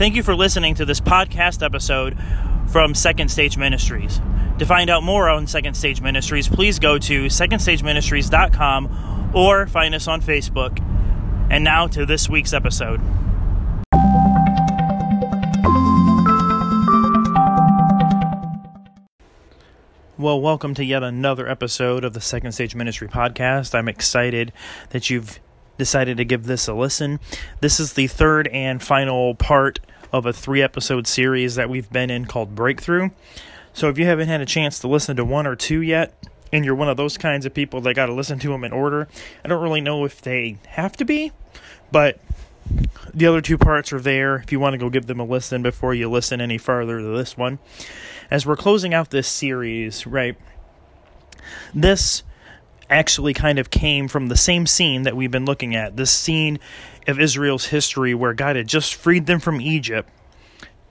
Thank you for listening to this podcast episode from Second Stage Ministries. To find out more on Second Stage Ministries, please go to secondstageministries.com or find us on Facebook. And now to this week's episode. Well, welcome to yet another episode of the Second Stage Ministry podcast. I'm excited that you've decided to give this a listen. This is the third and final part of a three episode series that we've been in called Breakthrough. So if you haven't had a chance to listen to one or two yet, and you're one of those kinds of people that got to listen to them in order, I don't really know if they have to be, but the other two parts are there if you want to go give them a listen before you listen any further to this one as we're closing out this series, right? This actually kind of came from the same scene that we've been looking at this scene of Israel's history where God had just freed them from Egypt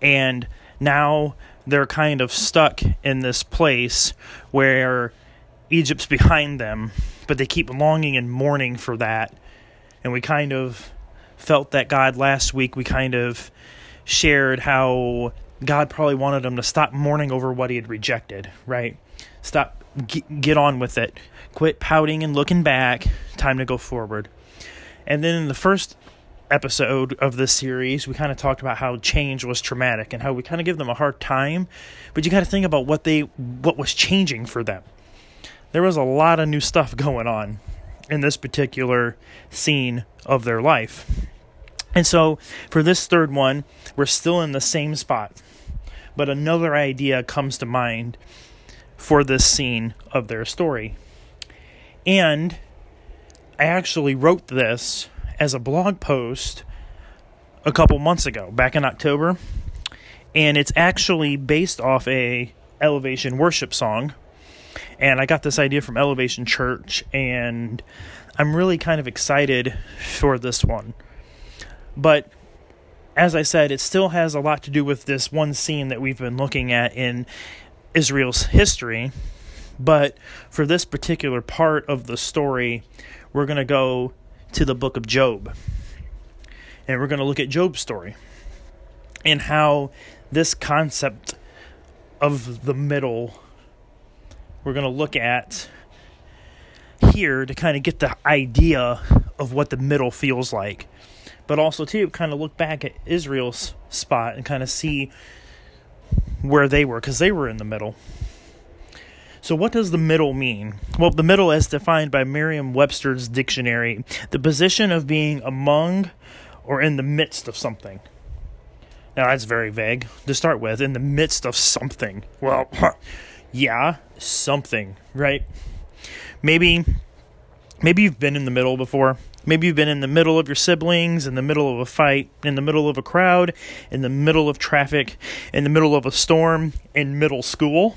and now they're kind of stuck in this place where Egypt's behind them, but they keep longing and mourning for that. And we kind of felt that God last week, we kind of shared how God probably wanted them to stop mourning over what he had rejected, right? Stop, get, get on with it. Quit pouting and looking back. Time to go forward. And then in the first episode of this series, we kind of talked about how change was traumatic and how we kind of give them a hard time, but you got to think about what they what was changing for them. There was a lot of new stuff going on in this particular scene of their life. And so for this third one, we're still in the same spot but another idea comes to mind for this scene of their story. And I actually wrote this as a blog post a couple months ago, back in October, and it's actually based off a Elevation worship song. And I got this idea from Elevation Church, and I'm really kind of excited for this one. But as I said, it still has a lot to do with this one scene that we've been looking at in Israel's history. But for this particular part of the story, we're going to go to the book of Job. And we're going to look at Job's story and how this concept of the middle we're going to look at here to kind of get the idea of what the middle feels like but also too kind of look back at Israel's spot and kind of see where they were because they were in the middle. So, what does the middle mean? Well, the middle, as defined by Merriam Webster's dictionary, the position of being among or in the midst of something. Now, that's very vague to start with. In the midst of something. Well, yeah, something, right? Maybe, maybe you've been in the middle before. Maybe you've been in the middle of your siblings, in the middle of a fight, in the middle of a crowd, in the middle of traffic, in the middle of a storm, in middle school,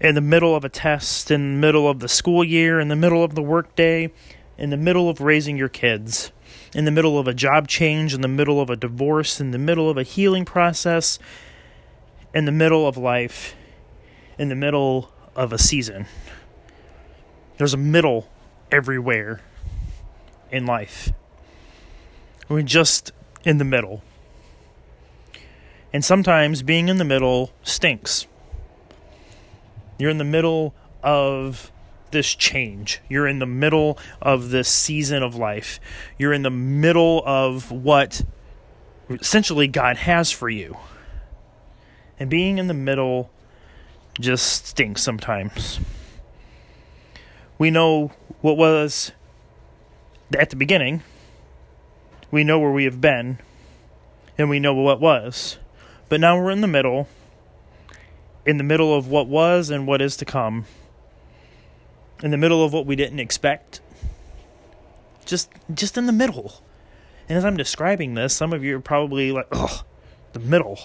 in the middle of a test, in the middle of the school year, in the middle of the workday, in the middle of raising your kids, in the middle of a job change, in the middle of a divorce, in the middle of a healing process, in the middle of life, in the middle of a season. There's a middle everywhere in life. We're just in the middle. And sometimes being in the middle stinks. You're in the middle of this change. You're in the middle of this season of life. You're in the middle of what essentially God has for you. And being in the middle just stinks sometimes. We know what was at the beginning, we know where we have been, and we know what was. But now we're in the middle, in the middle of what was and what is to come, in the middle of what we didn't expect. Just just in the middle. And as I'm describing this, some of you are probably like, "Oh, the middle."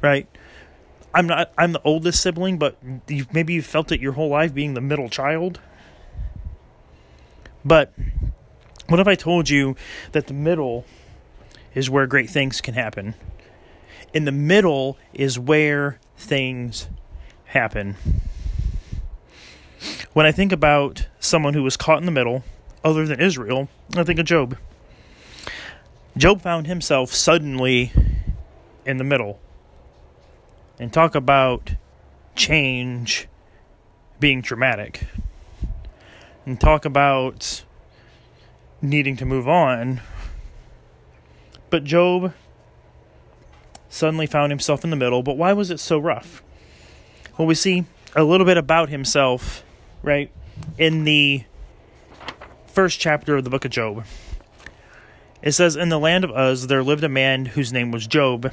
Right? I'm not I'm the oldest sibling, but you've, maybe you felt it your whole life being the middle child. But what if I told you that the middle is where great things can happen? In the middle is where things happen. When I think about someone who was caught in the middle, other than Israel, I think of Job. Job found himself suddenly in the middle. And talk about change being dramatic. And talk about needing to move on. But Job suddenly found himself in the middle. But why was it so rough? Well, we see a little bit about himself, right, in the first chapter of the book of Job. It says, In the land of Uz there lived a man whose name was Job.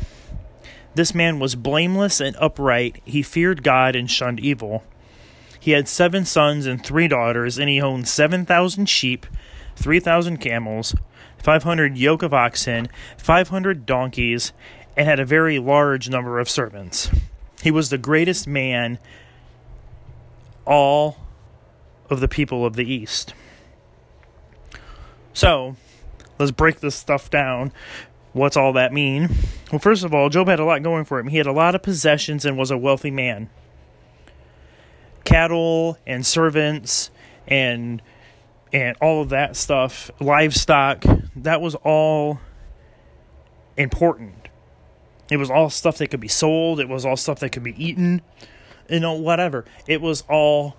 This man was blameless and upright. He feared God and shunned evil. He had seven sons and three daughters, and he owned 7,000 sheep, 3,000 camels, 500 yoke of oxen, 500 donkeys, and had a very large number of servants. He was the greatest man all of the people of the East. So, let's break this stuff down. What's all that mean? Well, first of all, Job had a lot going for him. He had a lot of possessions and was a wealthy man. Cattle and servants and and all of that stuff, livestock, that was all important. It was all stuff that could be sold, it was all stuff that could be eaten, you know, whatever. It was all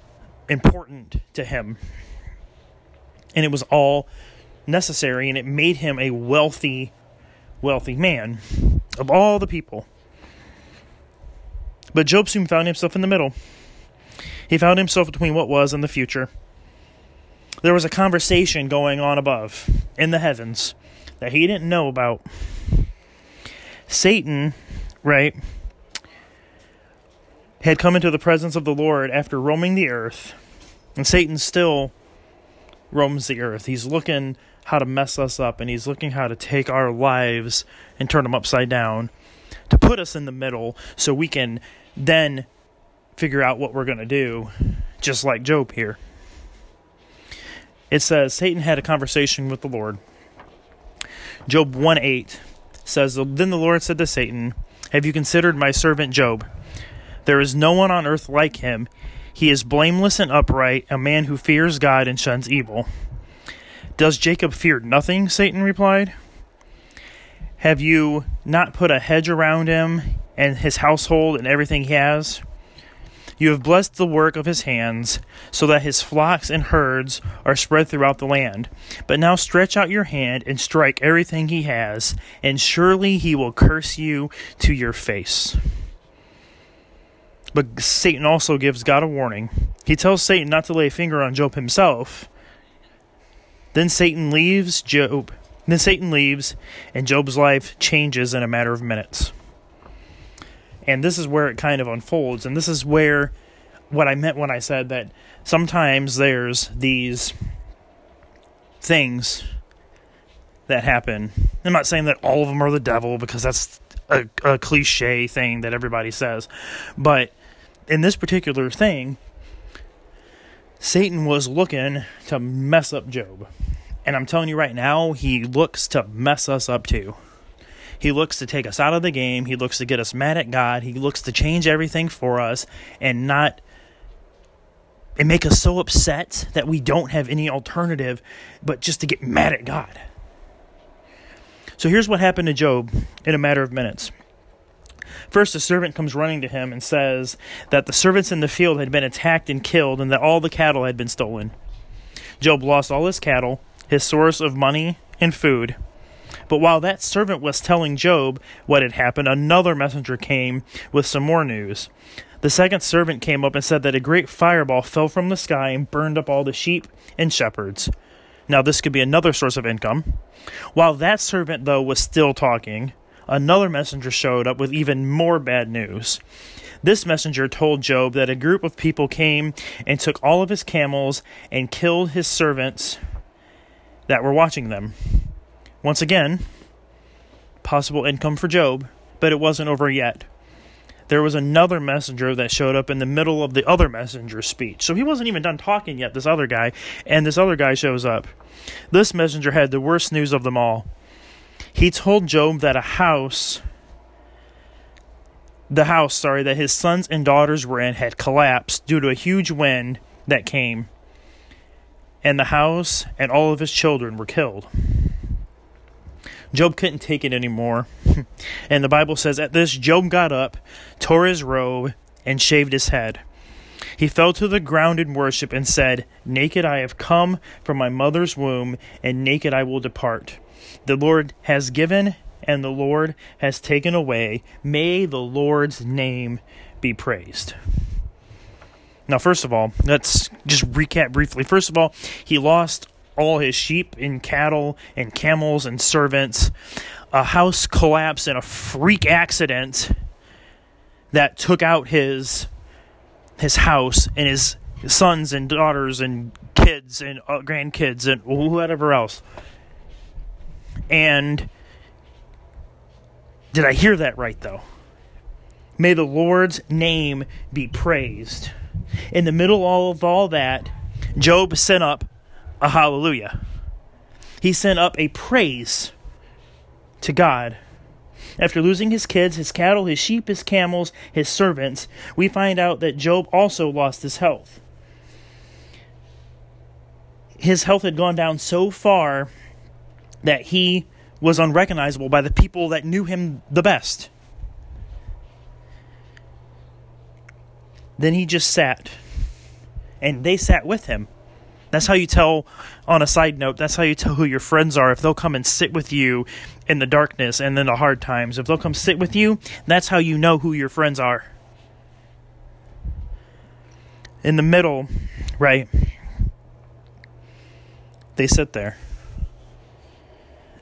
important to him. And it was all necessary, and it made him a wealthy, wealthy man of all the people. But Job soon found himself in the middle. He found himself between what was and the future. There was a conversation going on above, in the heavens, that he didn't know about. Satan, right, had come into the presence of the Lord after roaming the earth. And Satan still roams the earth. He's looking how to mess us up, and he's looking how to take our lives and turn them upside down to put us in the middle so we can then figure out what we're going to do, just like Job here. It says Satan had a conversation with the Lord. Job 1 8 says, Then the Lord said to Satan, Have you considered my servant Job? There is no one on earth like him. He is blameless and upright, a man who fears God and shuns evil. Does Jacob fear nothing? Satan replied. Have you not put a hedge around him and his household and everything he has? You have blessed the work of his hands, so that his flocks and herds are spread throughout the land. But now stretch out your hand and strike everything he has, and surely he will curse you to your face. But Satan also gives God a warning. He tells Satan not to lay a finger on Job himself. Then Satan leaves Job. Then Satan leaves, and Job's life changes in a matter of minutes. And this is where it kind of unfolds. And this is where what I meant when I said that sometimes there's these things that happen. I'm not saying that all of them are the devil because that's a, a cliche thing that everybody says. But in this particular thing, Satan was looking to mess up Job. And I'm telling you right now, he looks to mess us up too. He looks to take us out of the game. He looks to get us mad at God. He looks to change everything for us and not and make us so upset that we don't have any alternative but just to get mad at God. So here's what happened to Job in a matter of minutes. First, a servant comes running to him and says that the servants in the field had been attacked and killed and that all the cattle had been stolen. Job lost all his cattle, his source of money and food, but while that servant was telling Job what had happened, another messenger came with some more news. The second servant came up and said that a great fireball fell from the sky and burned up all the sheep and shepherds. Now, this could be another source of income. While that servant, though, was still talking, another messenger showed up with even more bad news. This messenger told Job that a group of people came and took all of his camels and killed his servants that were watching them. Once again, possible income for Job, but it wasn't over yet. There was another messenger that showed up in the middle of the other messenger's speech. So he wasn't even done talking yet, this other guy, and this other guy shows up. This messenger had the worst news of them all. He told Job that a house, the house, sorry, that his sons and daughters were in had collapsed due to a huge wind that came, and the house and all of his children were killed. Job couldn't take it anymore. and the Bible says, At this, Job got up, tore his robe, and shaved his head. He fell to the ground in worship and said, Naked I have come from my mother's womb, and naked I will depart. The Lord has given, and the Lord has taken away. May the Lord's name be praised. Now, first of all, let's just recap briefly. First of all, he lost all his sheep and cattle and camels and servants. A house collapse in a freak accident that took out his his house and his sons and daughters and kids and uh, grandkids and whatever else. And did I hear that right though? May the Lord's name be praised. In the middle of all that, Job sent up a hallelujah. He sent up a praise to God. After losing his kids, his cattle, his sheep, his camels, his servants, we find out that Job also lost his health. His health had gone down so far that he was unrecognizable by the people that knew him the best. Then he just sat, and they sat with him. That's how you tell, on a side note, that's how you tell who your friends are. If they'll come and sit with you in the darkness and in the hard times, if they'll come sit with you, that's how you know who your friends are. In the middle, right? They sit there.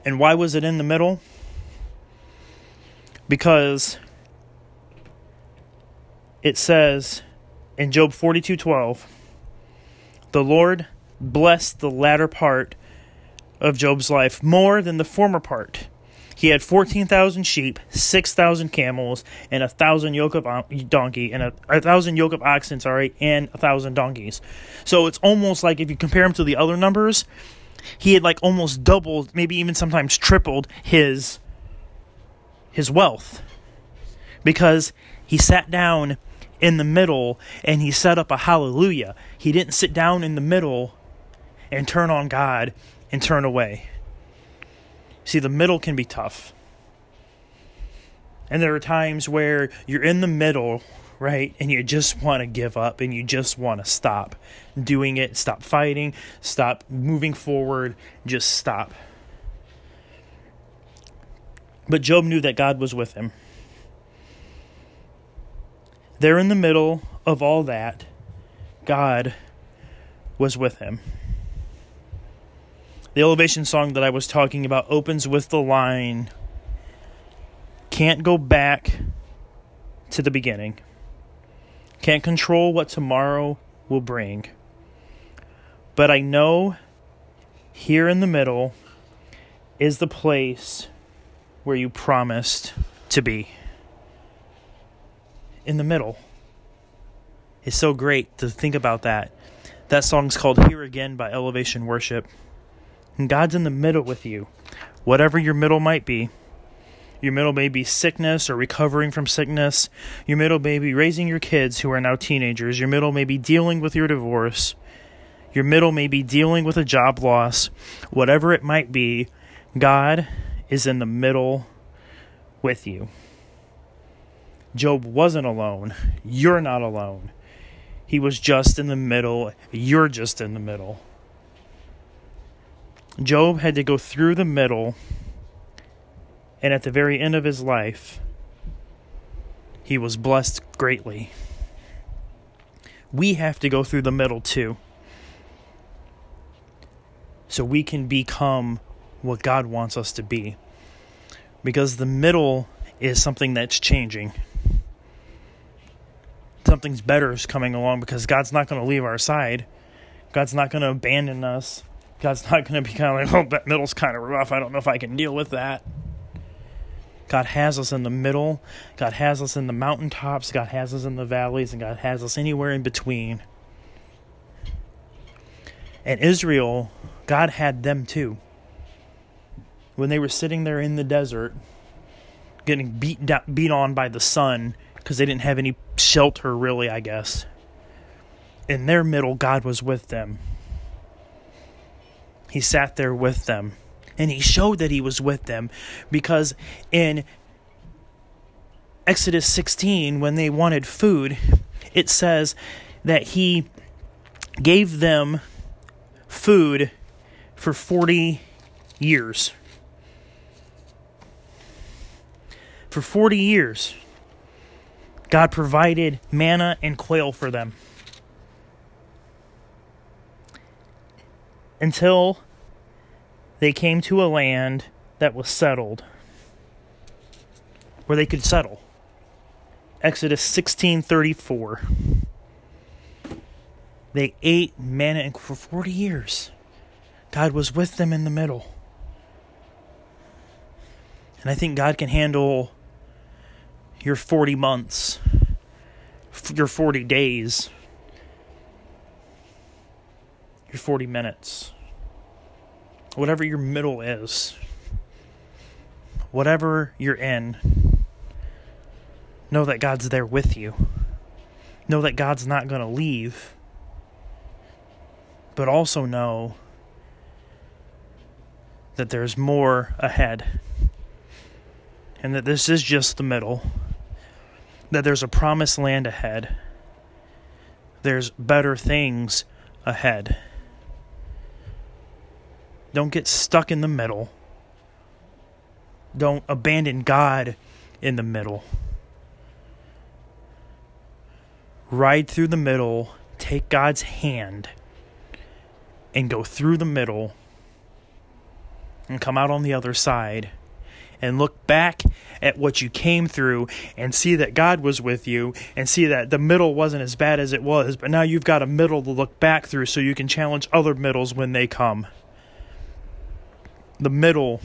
And why was it in the middle? Because it says in Job 42:12, the Lord blessed the latter part of Job's life more than the former part. He had 14,000 sheep, 6,000 camels, and a thousand yoke of uh, donkey, and a, a thousand yoke of oxen, sorry, and a thousand donkeys. So it's almost like if you compare him to the other numbers, he had like almost doubled, maybe even sometimes tripled his his wealth because he sat down in the middle and he set up a hallelujah. He didn't sit down in the middle and turn on God and turn away. See, the middle can be tough. And there are times where you're in the middle, right? And you just want to give up and you just want to stop doing it, stop fighting, stop moving forward, just stop. But Job knew that God was with him. There in the middle of all that, God was with him. The elevation song that I was talking about opens with the line Can't go back to the beginning. Can't control what tomorrow will bring. But I know here in the middle is the place where you promised to be. In the middle. It's so great to think about that. That song's called Here Again by Elevation Worship. And God's in the middle with you, whatever your middle might be. Your middle may be sickness or recovering from sickness. Your middle may be raising your kids who are now teenagers. Your middle may be dealing with your divorce. Your middle may be dealing with a job loss. Whatever it might be, God is in the middle with you. Job wasn't alone. You're not alone. He was just in the middle. You're just in the middle. Job had to go through the middle, and at the very end of his life, he was blessed greatly. We have to go through the middle too, so we can become what God wants us to be. Because the middle is something that's changing. Something's better is coming along because God's not going to leave our side. God's not going to abandon us. God's not going to be kind of like, oh, that middle's kind of rough. I don't know if I can deal with that. God has us in the middle. God has us in the mountaintops. God has us in the valleys. And God has us anywhere in between. And Israel, God had them too. When they were sitting there in the desert, getting beat down, beat on by the sun because they didn't have any shelter, really, I guess. In their middle, God was with them. He sat there with them. And he showed that he was with them because in Exodus 16, when they wanted food, it says that he gave them food for 40 years. For 40 years, God provided manna and quail for them. Until they came to a land that was settled, where they could settle. Exodus 16:34. They ate manna for 40 years. God was with them in the middle. And I think God can handle your 40 months, your 40 days, your 40 minutes, whatever your middle is, whatever you're in. Know that God's there with you. Know that God's not going to leave. But also know that there's more ahead. And that this is just the middle. That there's a promised land ahead. There's better things ahead. Don't get stuck in the middle. Don't abandon God in the middle. ride through the middle, take God's hand, and go through the middle and come out on the other side and look back at what you came through and see that God was with you and see that the middle wasn't as bad as it was, but now you've got a middle to look back through so you can challenge other middles when they come. The middle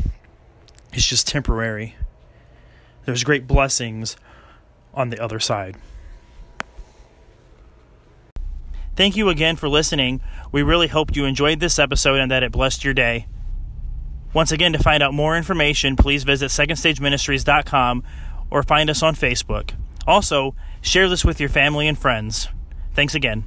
is just temporary. There's great blessings on the other side. Thank you again for listening. We really hope you enjoyed this episode and that it blessed your day. Once again, to find out more information, please visit secondstageministries.com or find us on Facebook. Also, share this with your family and friends. Thanks again.